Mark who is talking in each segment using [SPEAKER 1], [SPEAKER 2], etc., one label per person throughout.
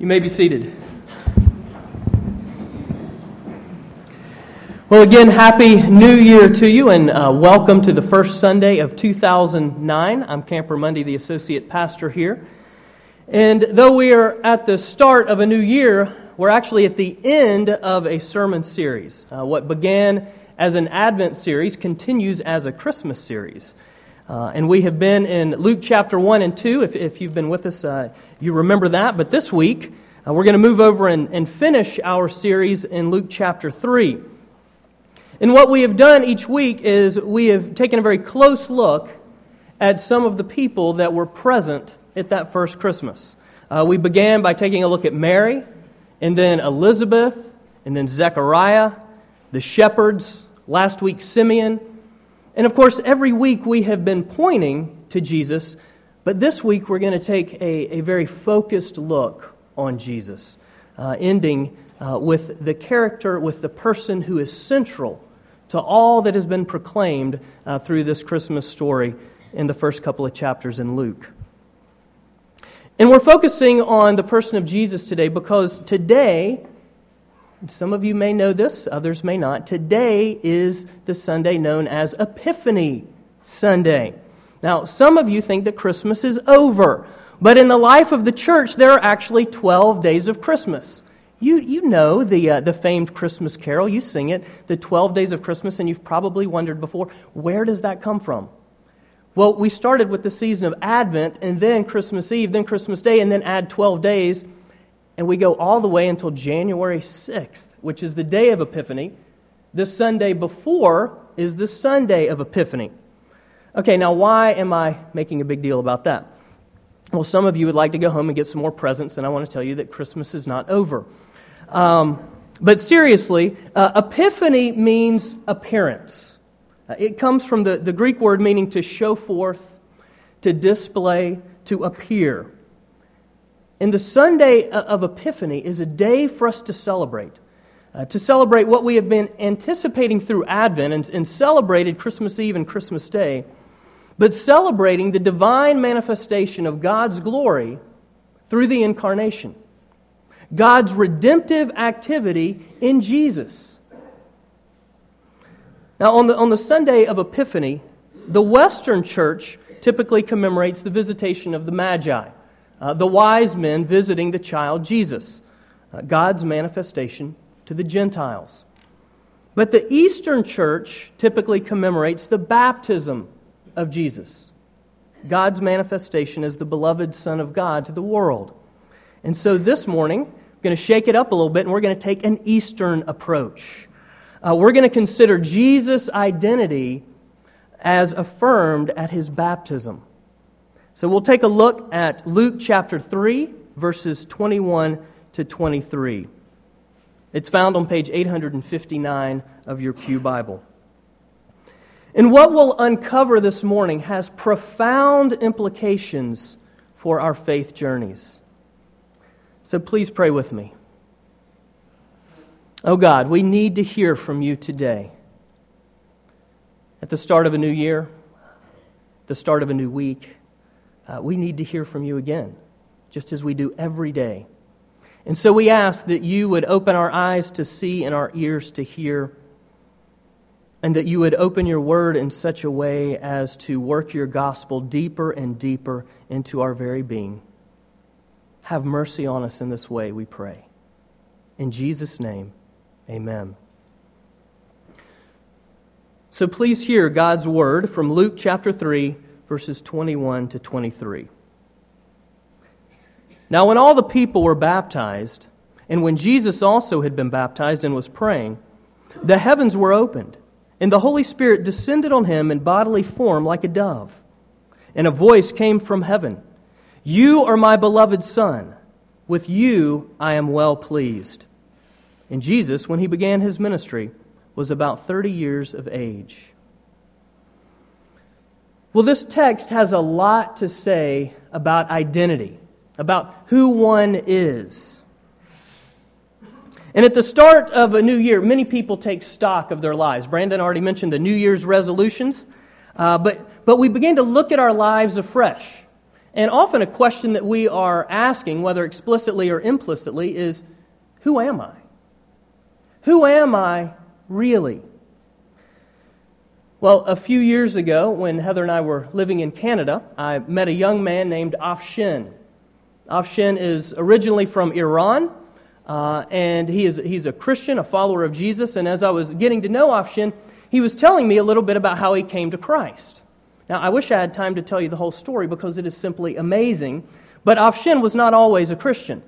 [SPEAKER 1] You may be seated. Well, again, Happy New Year to you, and uh, welcome to the first Sunday of 2009. I'm Camper Monday, the associate pastor here. And though we are at the start of a new year, we're actually at the end of a sermon series. Uh, what began as an Advent series continues as a Christmas series. Uh, and we have been in Luke chapter 1 and 2. If, if you've been with us, uh, you remember that. But this week, uh, we're going to move over and, and finish our series in Luke chapter 3. And what we have done each week is we have taken a very close look at some of the people that were present at that first Christmas. Uh, we began by taking a look at Mary, and then Elizabeth, and then Zechariah, the shepherds, last week Simeon. And of course, every week we have been pointing to Jesus, but this week we're going to take a, a very focused look on Jesus, uh, ending uh, with the character, with the person who is central to all that has been proclaimed uh, through this Christmas story in the first couple of chapters in Luke. And we're focusing on the person of Jesus today because today, some of you may know this, others may not, today is the Sunday known as Epiphany Sunday. Now, some of you think that Christmas is over, but in the life of the church, there are actually 12 days of Christmas. You, you know the, uh, the famed Christmas carol. You sing it, the 12 days of Christmas, and you've probably wondered before, where does that come from? Well, we started with the season of Advent, and then Christmas Eve, then Christmas Day, and then add 12 days, and we go all the way until January 6th, which is the day of Epiphany. The Sunday before is the Sunday of Epiphany. Okay, now why am I making a big deal about that? Well, some of you would like to go home and get some more presents, and I want to tell you that Christmas is not over. Um, but seriously, uh, epiphany means appearance. Uh, it comes from the, the Greek word meaning to show forth, to display, to appear. And the Sunday of Epiphany is a day for us to celebrate. Uh, to celebrate what we have been anticipating through Advent and, and celebrated Christmas Eve and Christmas Day, but celebrating the divine manifestation of God's glory through the incarnation. God's redemptive activity in Jesus. Now, on the, on the Sunday of Epiphany, the Western church typically commemorates the visitation of the Magi, uh, the wise men visiting the child Jesus, uh, God's manifestation to the Gentiles. But the Eastern church typically commemorates the baptism of Jesus, God's manifestation as the beloved Son of God to the world. And so this morning, we're going to shake it up a little bit and we're going to take an Eastern approach. Uh, we're going to consider Jesus' identity as affirmed at his baptism. So we'll take a look at Luke chapter 3, verses 21 to 23. It's found on page 859 of your Pew Bible. And what we'll uncover this morning has profound implications for our faith journeys. So please pray with me. Oh God, we need to hear from you today. At the start of a new year, the start of a new week, uh, we need to hear from you again, just as we do every day. And so we ask that you would open our eyes to see and our ears to hear, and that you would open your word in such a way as to work your gospel deeper and deeper into our very being. Have mercy on us in this way, we pray. In Jesus' name, amen. So please hear God's word from Luke chapter 3, verses 21 to 23. Now, when all the people were baptized, and when Jesus also had been baptized and was praying, the heavens were opened, and the Holy Spirit descended on him in bodily form like a dove. And a voice came from heaven. You are my beloved Son. With you I am well pleased. And Jesus, when he began his ministry, was about 30 years of age. Well, this text has a lot to say about identity, about who one is. And at the start of a new year, many people take stock of their lives. Brandon already mentioned the New Year's resolutions, uh, but, but we begin to look at our lives afresh. And often a question that we are asking, whether explicitly or implicitly, is Who am I? Who am I really? Well, a few years ago, when Heather and I were living in Canada, I met a young man named Afshin. Afshin is originally from Iran, uh, and he is, he's a Christian, a follower of Jesus. And as I was getting to know Afshin, he was telling me a little bit about how he came to Christ. Now, I wish I had time to tell you the whole story because it is simply amazing. But Afshin was not always a Christian.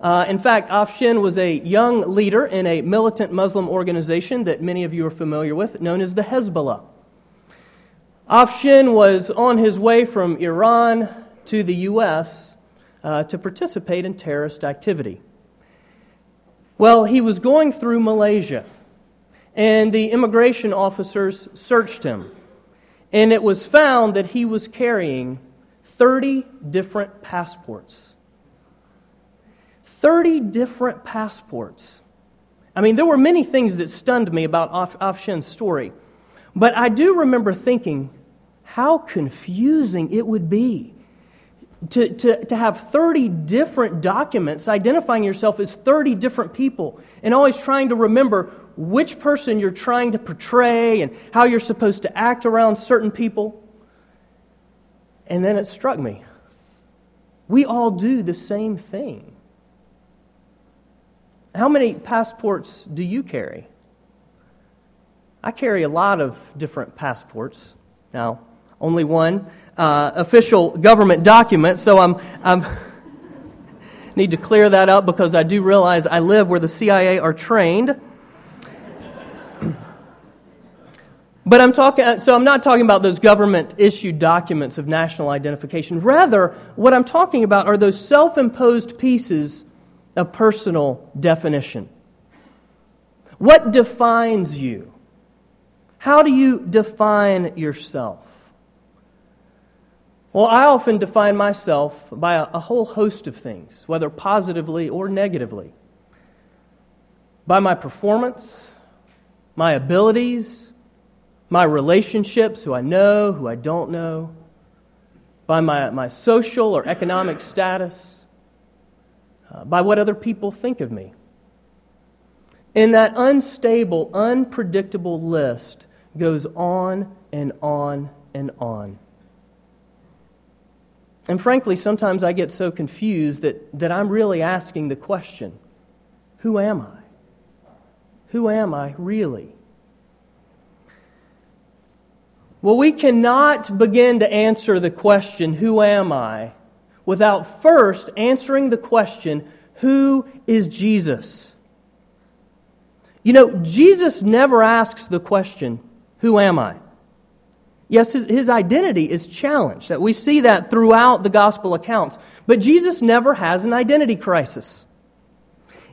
[SPEAKER 1] Uh, in fact, Afshin was a young leader in a militant Muslim organization that many of you are familiar with, known as the Hezbollah. Afshin was on his way from Iran to the U.S. Uh, to participate in terrorist activity. Well, he was going through Malaysia, and the immigration officers searched him and it was found that he was carrying 30 different passports. 30 different passports. I mean, there were many things that stunned me about Afshin's story, but I do remember thinking how confusing it would be to, to, to have 30 different documents identifying yourself as 30 different people and always trying to remember which person you're trying to portray and how you're supposed to act around certain people. And then it struck me we all do the same thing. How many passports do you carry? I carry a lot of different passports. Now, only one uh, official government document, so I'm, I'm need to clear that up because I do realize I live where the CIA are trained. But I'm talking, so I'm not talking about those government issued documents of national identification. Rather, what I'm talking about are those self imposed pieces of personal definition. What defines you? How do you define yourself? Well, I often define myself by a, a whole host of things, whether positively or negatively. By my performance, my abilities, my relationships, who I know, who I don't know, by my, my social or economic status, Uh, by what other people think of me. And that unstable, unpredictable list goes on and on and on. And frankly, sometimes I get so confused that, that I'm really asking the question who am I? Who am I really? Well, we cannot begin to answer the question, Who am I? Without first answering the question, Who is Jesus? You know, Jesus never asks the question, Who am I? Yes, his, his identity is challenged. That we see that throughout the gospel accounts. But Jesus never has an identity crisis.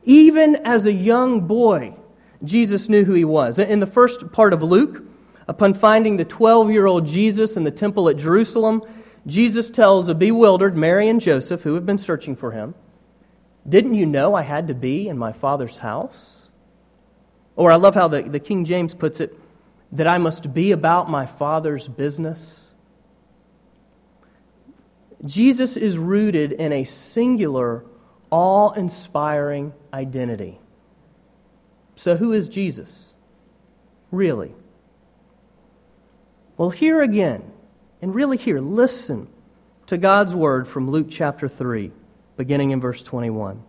[SPEAKER 1] Even as a young boy, Jesus knew who he was. In the first part of Luke, Upon finding the 12 year old Jesus in the temple at Jerusalem, Jesus tells a bewildered Mary and Joseph, who have been searching for him, Didn't you know I had to be in my Father's house? Or I love how the, the King James puts it, that I must be about my Father's business. Jesus is rooted in a singular, awe inspiring identity. So, who is Jesus? Really? Well, here again, and really here, listen to God's word from Luke chapter 3, beginning in verse 21.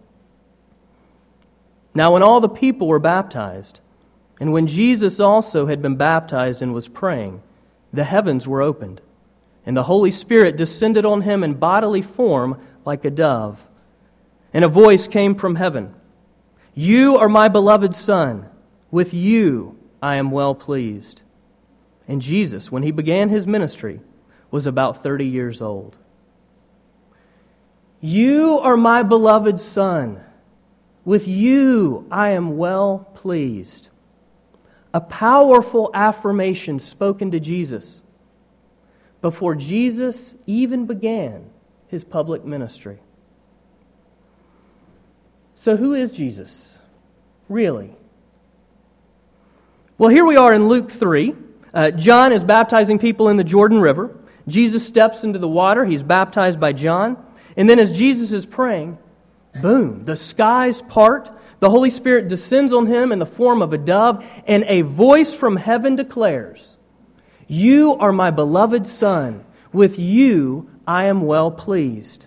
[SPEAKER 1] Now, when all the people were baptized, and when Jesus also had been baptized and was praying, the heavens were opened, and the Holy Spirit descended on him in bodily form like a dove. And a voice came from heaven You are my beloved Son, with you I am well pleased. And Jesus, when he began his ministry, was about 30 years old. You are my beloved Son. With you I am well pleased. A powerful affirmation spoken to Jesus before Jesus even began his public ministry. So, who is Jesus? Really? Well, here we are in Luke 3. Uh, John is baptizing people in the Jordan River. Jesus steps into the water, he's baptized by John. And then, as Jesus is praying, boom, the skies part, the Holy Spirit descends on him in the form of a dove, and a voice from heaven declares, You are my beloved Son. With you I am well pleased.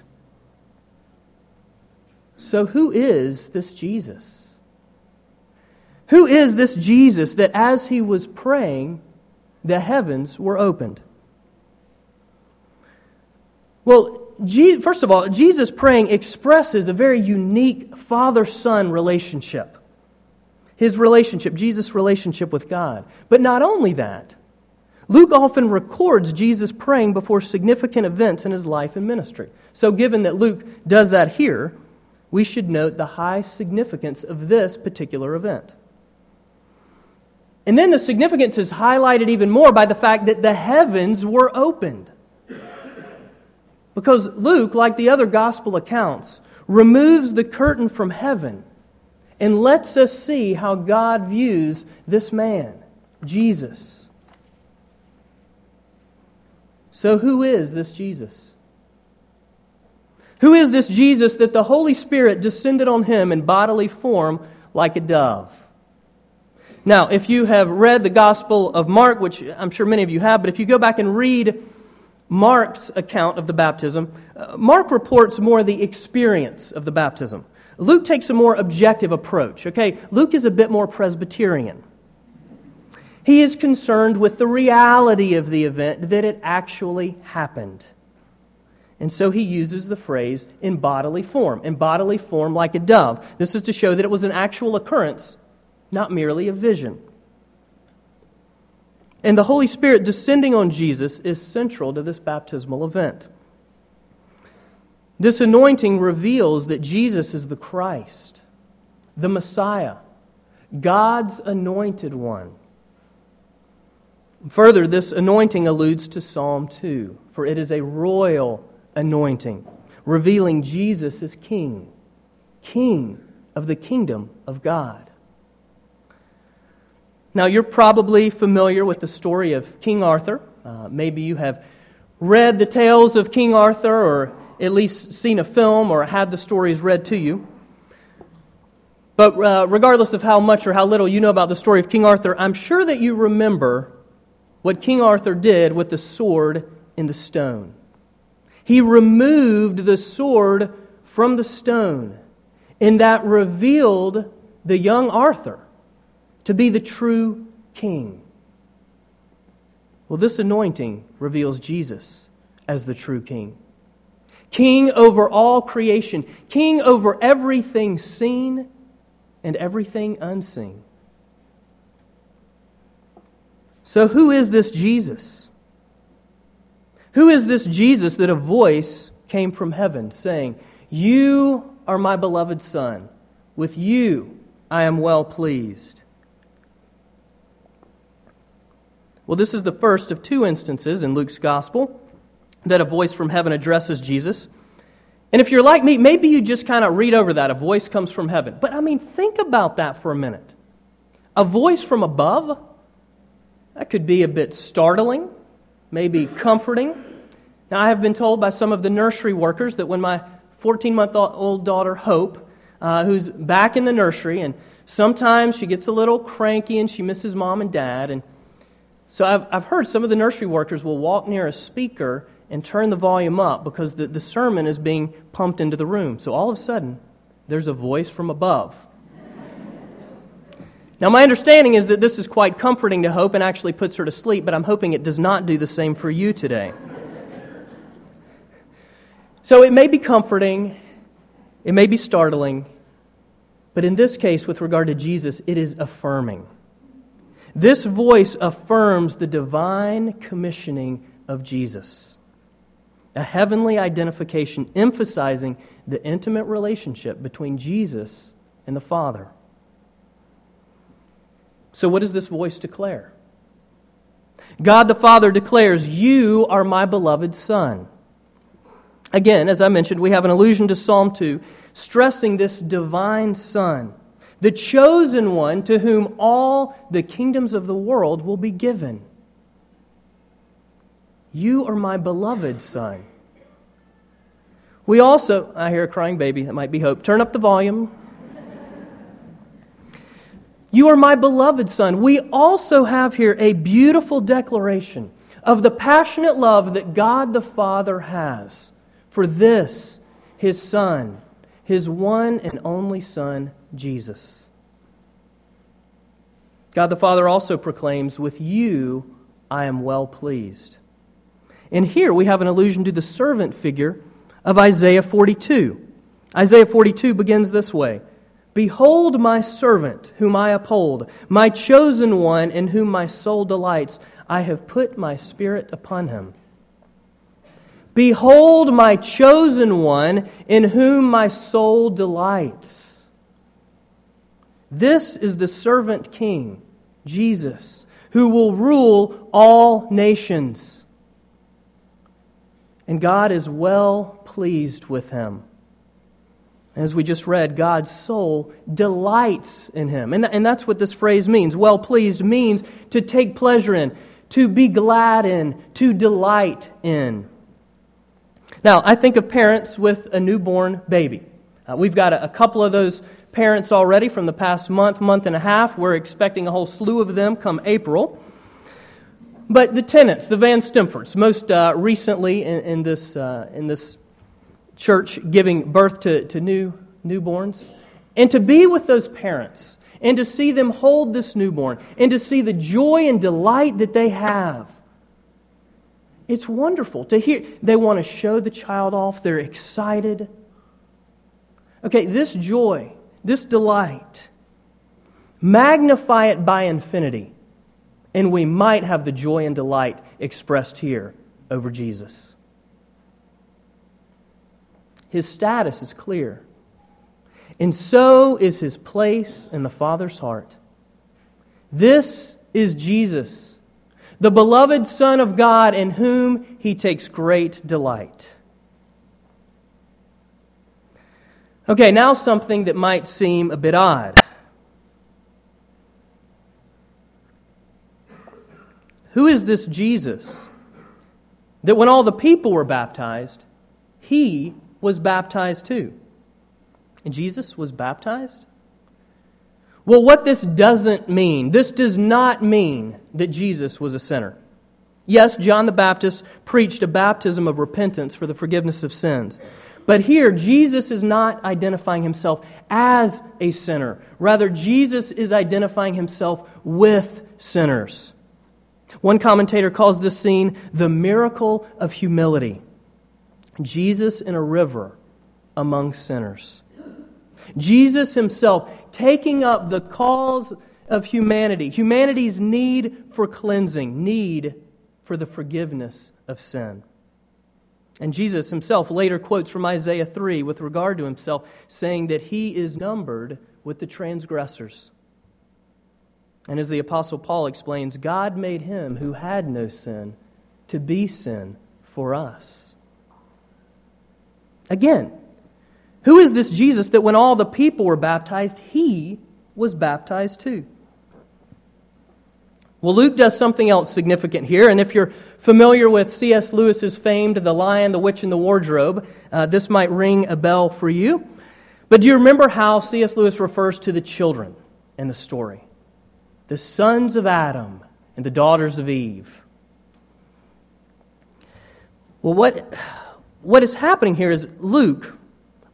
[SPEAKER 1] So, who is this Jesus? Who is this Jesus that as he was praying, the heavens were opened? Well, first of all, Jesus praying expresses a very unique father son relationship. His relationship, Jesus' relationship with God. But not only that, Luke often records Jesus praying before significant events in his life and ministry. So, given that Luke does that here, we should note the high significance of this particular event. And then the significance is highlighted even more by the fact that the heavens were opened. Because Luke, like the other gospel accounts, removes the curtain from heaven and lets us see how God views this man, Jesus. So, who is this Jesus? Who is this Jesus that the Holy Spirit descended on him in bodily form like a dove? Now, if you have read the Gospel of Mark, which I'm sure many of you have, but if you go back and read Mark's account of the baptism, uh, Mark reports more the experience of the baptism. Luke takes a more objective approach. Okay, Luke is a bit more Presbyterian. He is concerned with the reality of the event, that it actually happened. And so he uses the phrase in bodily form, in bodily form like a dove. This is to show that it was an actual occurrence, not merely a vision. And the Holy Spirit descending on Jesus is central to this baptismal event. This anointing reveals that Jesus is the Christ, the Messiah, God's anointed one. Further, this anointing alludes to Psalm 2, for it is a royal anointing, revealing Jesus as King, King of the kingdom of God. Now, you're probably familiar with the story of King Arthur. Uh, maybe you have read the tales of King Arthur, or at least seen a film or had the stories read to you. But uh, regardless of how much or how little you know about the story of King Arthur, I'm sure that you remember what King Arthur did with the sword in the stone. He removed the sword from the stone, and that revealed the young Arthur to be the true king. Well, this anointing reveals Jesus as the true king. King over all creation, king over everything seen and everything unseen. So, who is this Jesus? Who is this Jesus that a voice came from heaven saying, You are my beloved Son. With you I am well pleased. Well, this is the first of two instances in Luke's gospel that a voice from heaven addresses Jesus. And if you're like me, maybe you just kind of read over that. A voice comes from heaven. But I mean, think about that for a minute. A voice from above? That could be a bit startling, maybe comforting. Now, I have been told by some of the nursery workers that when my 14 month old daughter, Hope, uh, who's back in the nursery, and sometimes she gets a little cranky and she misses mom and dad, and so I've, I've heard some of the nursery workers will walk near a speaker and turn the volume up because the, the sermon is being pumped into the room. So all of a sudden, there's a voice from above. Now, my understanding is that this is quite comforting to Hope and actually puts her to sleep, but I'm hoping it does not do the same for you today. So it may be comforting, it may be startling, but in this case, with regard to Jesus, it is affirming. This voice affirms the divine commissioning of Jesus, a heavenly identification emphasizing the intimate relationship between Jesus and the Father. So, what does this voice declare? God the Father declares, You are my beloved Son. Again, as I mentioned, we have an allusion to Psalm 2, stressing this divine Son the chosen one to whom all the kingdoms of the world will be given. You are my beloved Son. We also, I hear a crying baby, that might be Hope. Turn up the volume. You are my beloved Son. We also have here a beautiful declaration of the passionate love that God the Father has for this, his Son, his one and only Son, Jesus. God the Father also proclaims, With you I am well pleased. And here we have an allusion to the servant figure of Isaiah 42. Isaiah 42 begins this way Behold my servant, whom I uphold, my chosen one, in whom my soul delights. I have put my spirit upon him. Behold my chosen one, in whom my soul delights. This is the servant king, Jesus, who will rule all nations. And God is well pleased with him. As we just read, God's soul delights in him. And, and that's what this phrase means. Well pleased means to take pleasure in, to be glad in, to delight in. Now, I think of parents with a newborn baby. Uh, we've got a, a couple of those parents already from the past month, month and a half. We're expecting a whole slew of them come April. But the tenants, the Van Stimfords, most uh, recently in, in this, uh, in this church giving birth to, to new newborns, and to be with those parents and to see them hold this newborn and to see the joy and delight that they have. It's wonderful to hear. They want to show the child off, they're excited. Okay, this joy, this delight, magnify it by infinity and we might have the joy and delight expressed here over Jesus. His status is clear, and so is his place in the Father's heart. This is Jesus, the beloved Son of God, in whom he takes great delight. Okay, now something that might seem a bit odd. Who is this Jesus? That when all the people were baptized, he was baptized too. And Jesus was baptized? Well, what this doesn't mean, this does not mean that Jesus was a sinner. Yes, John the Baptist preached a baptism of repentance for the forgiveness of sins. But here, Jesus is not identifying himself as a sinner. Rather, Jesus is identifying himself with sinners. One commentator calls this scene the miracle of humility. Jesus in a river among sinners. Jesus himself taking up the cause of humanity, humanity's need for cleansing, need for the forgiveness of sin. And Jesus himself later quotes from Isaiah 3 with regard to himself, saying that he is numbered with the transgressors. And as the Apostle Paul explains, God made him who had no sin to be sin for us. Again, who is this Jesus that when all the people were baptized, he was baptized too? Well, Luke does something else significant here, and if you're familiar with C.S. Lewis's famed The Lion, the Witch, and the Wardrobe, uh, this might ring a bell for you. But do you remember how C.S. Lewis refers to the children in the story? the sons of Adam and the daughters of Eve. Well, what, what is happening here is Luke,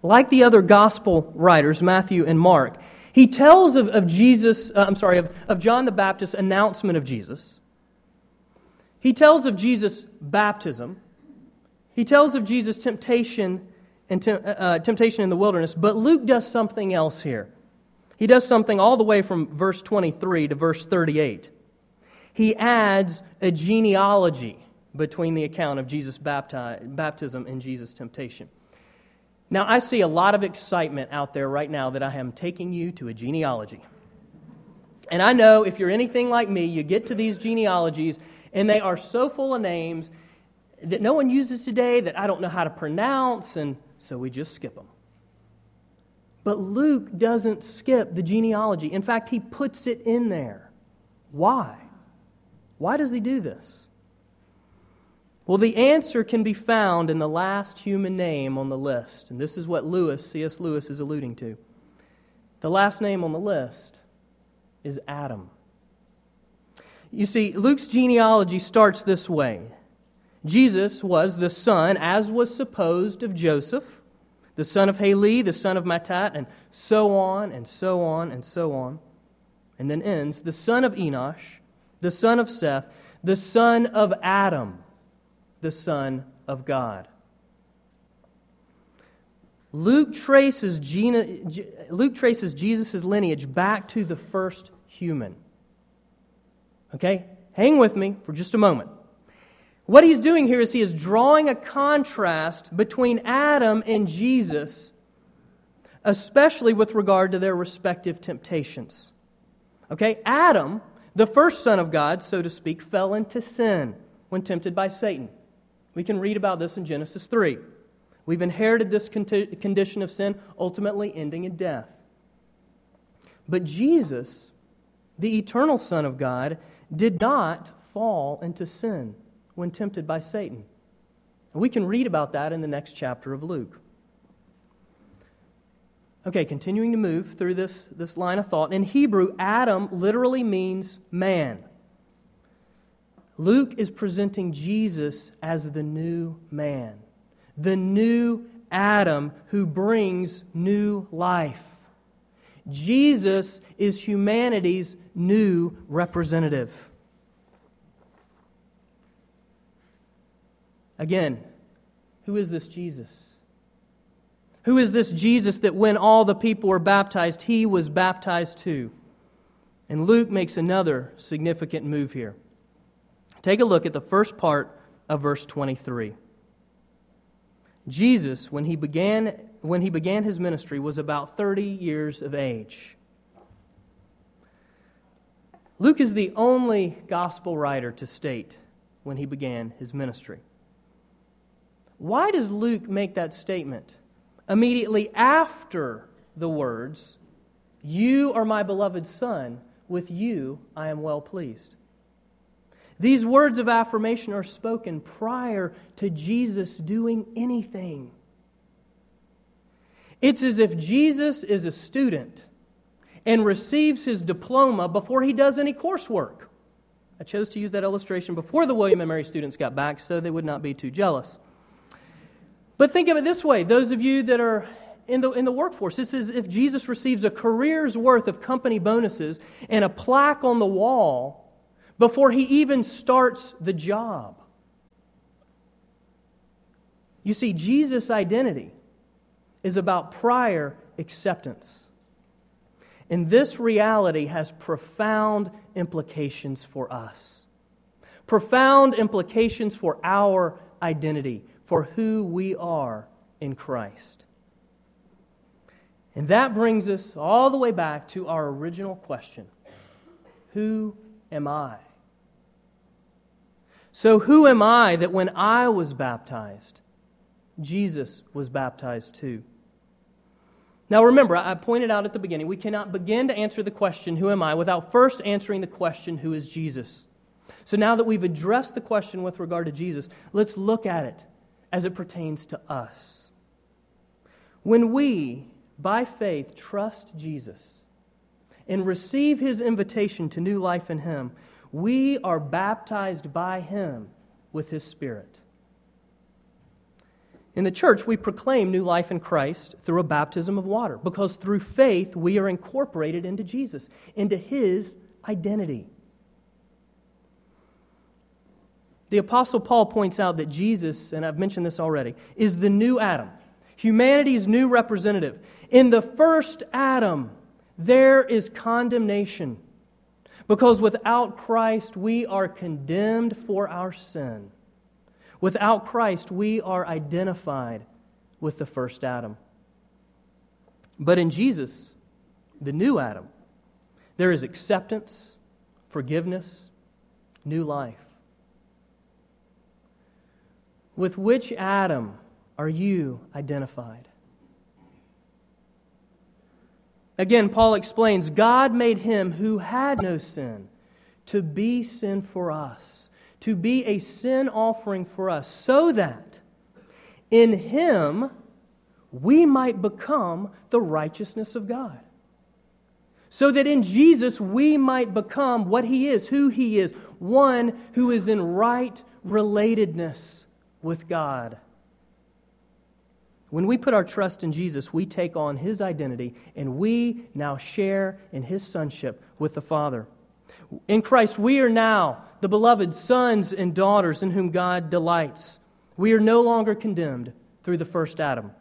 [SPEAKER 1] like the other gospel writers, Matthew and Mark, he tells of, of Jesus, uh, I'm sorry, of, of John the Baptist's announcement of Jesus. He tells of Jesus' baptism. He tells of Jesus' temptation and te- uh, temptation in the wilderness. But Luke does something else here. He does something all the way from verse 23 to verse 38. He adds a genealogy between the account of Jesus' baptism and Jesus' temptation. Now, I see a lot of excitement out there right now that I am taking you to a genealogy. And I know if you're anything like me, you get to these genealogies and they are so full of names that no one uses today that I don't know how to pronounce, and so we just skip them. But Luke doesn't skip the genealogy. In fact, he puts it in there. Why? Why does he do this? Well, the answer can be found in the last human name on the list. And this is what Lewis, C.S. Lewis, is alluding to. The last name on the list is Adam. You see, Luke's genealogy starts this way Jesus was the son, as was supposed, of Joseph, the son of Heli, the son of Matthat, and so on and so on and so on. And then ends the son of Enosh, the son of Seth, the son of Adam, the son of God. Luke traces, Gina, Luke traces Jesus' lineage back to the first human. Okay? Hang with me for just a moment. What he's doing here is he is drawing a contrast between Adam and Jesus, especially with regard to their respective temptations. Okay? Adam, the first son of God, so to speak, fell into sin when tempted by Satan. We can read about this in Genesis 3. We've inherited this condition of sin, ultimately ending in death. But Jesus, the eternal Son of God, did not fall into sin when tempted by Satan. And we can read about that in the next chapter of Luke. Okay, continuing to move through this, this line of thought. In Hebrew, Adam literally means man. Luke is presenting Jesus as the new man, the new Adam who brings new life. Jesus is humanity's new representative. Again, who is this Jesus? Who is this Jesus that when all the people were baptized, he was baptized too? And Luke makes another significant move here. Take a look at the first part of verse 23. Jesus, when he began, when he began his ministry, was about 30 years of age. Luke is the only gospel writer to state when he began his ministry. Why does Luke make that statement immediately after the words, You are my beloved Son, with you I am well pleased? These words of affirmation are spoken prior to Jesus doing anything. It's as if Jesus is a student and receives his diploma before he does any coursework. I chose to use that illustration before the William and Mary students got back so they would not be too jealous. But think of it this way those of you that are in the, in the workforce, this is if Jesus receives a career's worth of company bonuses and a plaque on the wall before he even starts the job. You see, Jesus' identity is about prior acceptance. And this reality has profound implications for us. Profound implications for our identity, for who we are in Christ. And that brings us all the way back to our original question Who am I? So, who am I that when I was baptized, Jesus was baptized too? Now, remember, I pointed out at the beginning, we cannot begin to answer the question, Who am I, without first answering the question, Who is Jesus? So, now that we've addressed the question with regard to Jesus, let's look at it as it pertains to us. When we, by faith, trust Jesus and receive his invitation to new life in him, we are baptized by him with his Spirit. In the church, we proclaim new life in Christ through a baptism of water because through faith we are incorporated into Jesus, into his identity. The Apostle Paul points out that Jesus, and I've mentioned this already, is the new Adam, humanity's new representative. In the first Adam, there is condemnation. Because without Christ, we are condemned for our sin. Without Christ, we are identified with the first Adam. But in Jesus, the new Adam, there is acceptance, forgiveness, new life. With which Adam are you identified? Again, Paul explains God made him who had no sin to be sin for us, to be a sin offering for us, so that in him we might become the righteousness of God. So that in Jesus we might become what he is, who he is, one who is in right relatedness with God. When we put our trust in Jesus, we take on his identity and we now share in his sonship with the Father. In Christ, we are now the beloved sons and daughters in whom God delights. We are no longer condemned through the first Adam.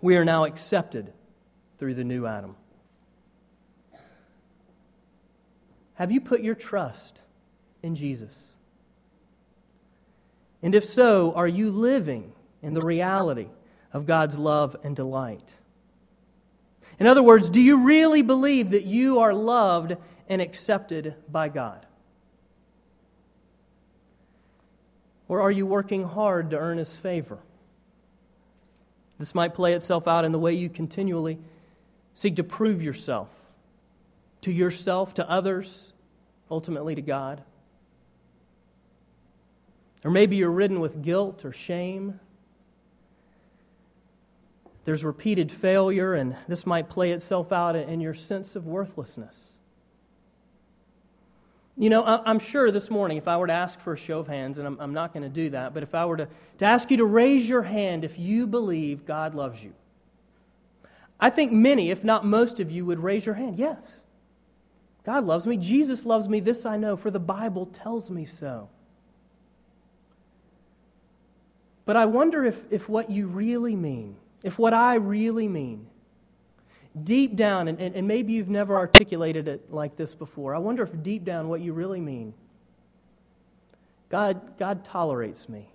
[SPEAKER 1] We are now accepted through the new Adam. Have you put your trust in Jesus? And if so, are you living in the reality of God's love and delight? In other words, do you really believe that you are loved and accepted by God? Or are you working hard to earn His favor? This might play itself out in the way you continually seek to prove yourself to yourself, to others, ultimately to God. Or maybe you're ridden with guilt or shame. There's repeated failure, and this might play itself out in your sense of worthlessness. You know, I'm sure this morning, if I were to ask for a show of hands, and I'm not going to do that, but if I were to, to ask you to raise your hand if you believe God loves you, I think many, if not most of you, would raise your hand. Yes. God loves me. Jesus loves me. This I know, for the Bible tells me so. But I wonder if, if what you really mean, if what I really mean, deep down, and, and, maybe you've never articulated it like this before, I wonder if deep down what you really mean, God, God tolerates me.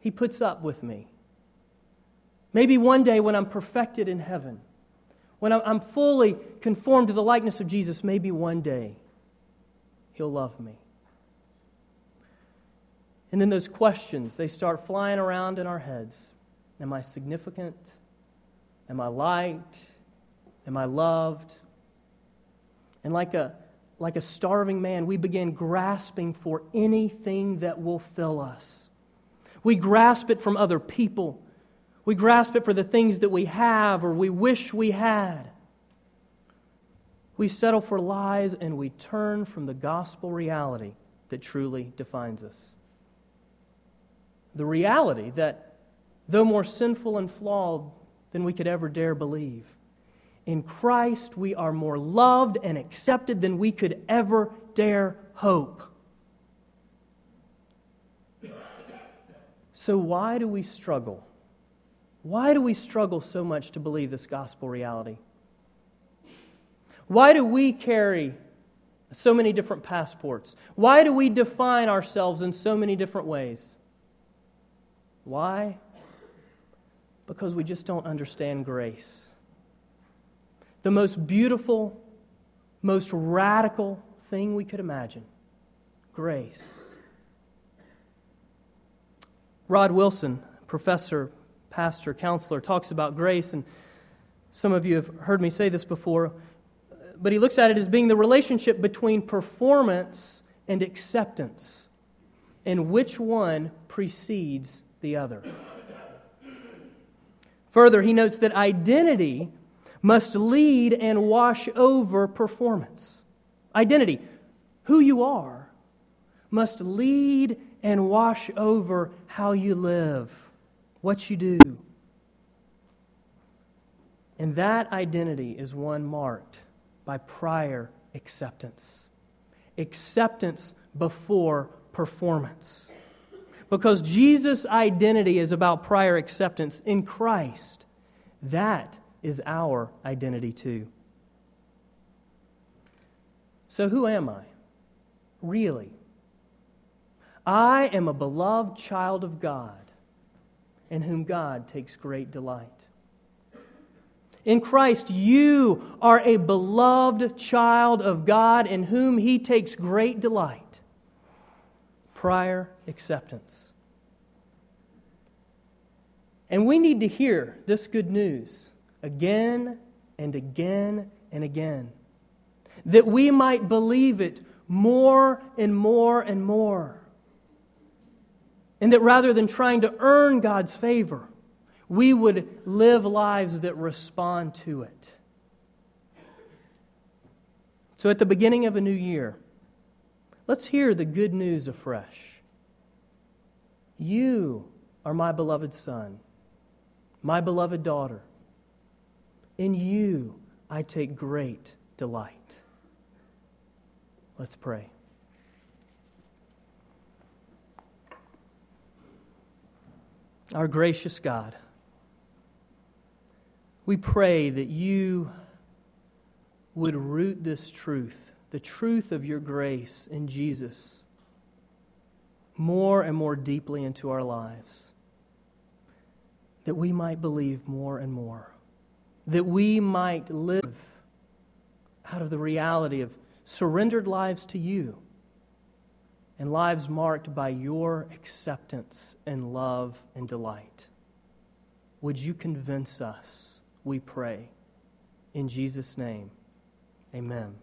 [SPEAKER 1] He puts up with me. Maybe one day when I'm perfected in heaven, when I'm fully conformed to the likeness of Jesus, maybe one day He'll love me. And then those questions, they start flying around in our heads. Am I significant? Am I liked? Am I loved? And like a, like a starving man, we begin grasping for anything that will fill us. We grasp it from other people. We grasp it for the things that we have or we wish we had. We settle for lies and we turn from the gospel reality that truly defines us. The reality that, though more sinful and flawed than we could ever dare believe, in Christ we are more loved and accepted than we could ever dare hope. So, why do we struggle? Why do we struggle so much to believe this gospel reality? Why do we carry so many different passports? Why do we define ourselves in so many different ways? Why? Because we just don't understand grace. The most beautiful, most radical thing we could imagine grace. Rod Wilson, professor, pastor, counselor, talks about grace, and some of you have heard me say this before, but he looks at it as being the relationship between performance and acceptance, and which one precedes the other. Further, he notes that identity must lead and wash over performance. Identity, who you are, must lead and wash over how you live, what you do. And that identity is one marked by prior acceptance. Acceptance before performance. Because Jesus' identity is about prior acceptance in Christ. That is our identity too. So, who am I? Really? I am a beloved child of God in whom God takes great delight. In Christ, you are a beloved child of God in whom He takes great delight prior acceptance. And we need to hear this good news again and again and again, that we might believe it more and more and more. And that rather than trying to earn God's favor, we would live lives that respond to it. So, at the beginning of a new year, let's hear the good news afresh. You are my beloved Son, my beloved daughter. In you I take great delight. Let's pray. Our gracious God, we pray that you would root this truth, the truth of your grace in Jesus, more and more deeply into our lives, that we might believe more and more, that we might live out of the reality of surrendered lives to you and lives marked by your acceptance and love and delight. Would you convince us, we pray, in Jesus' name? Amen.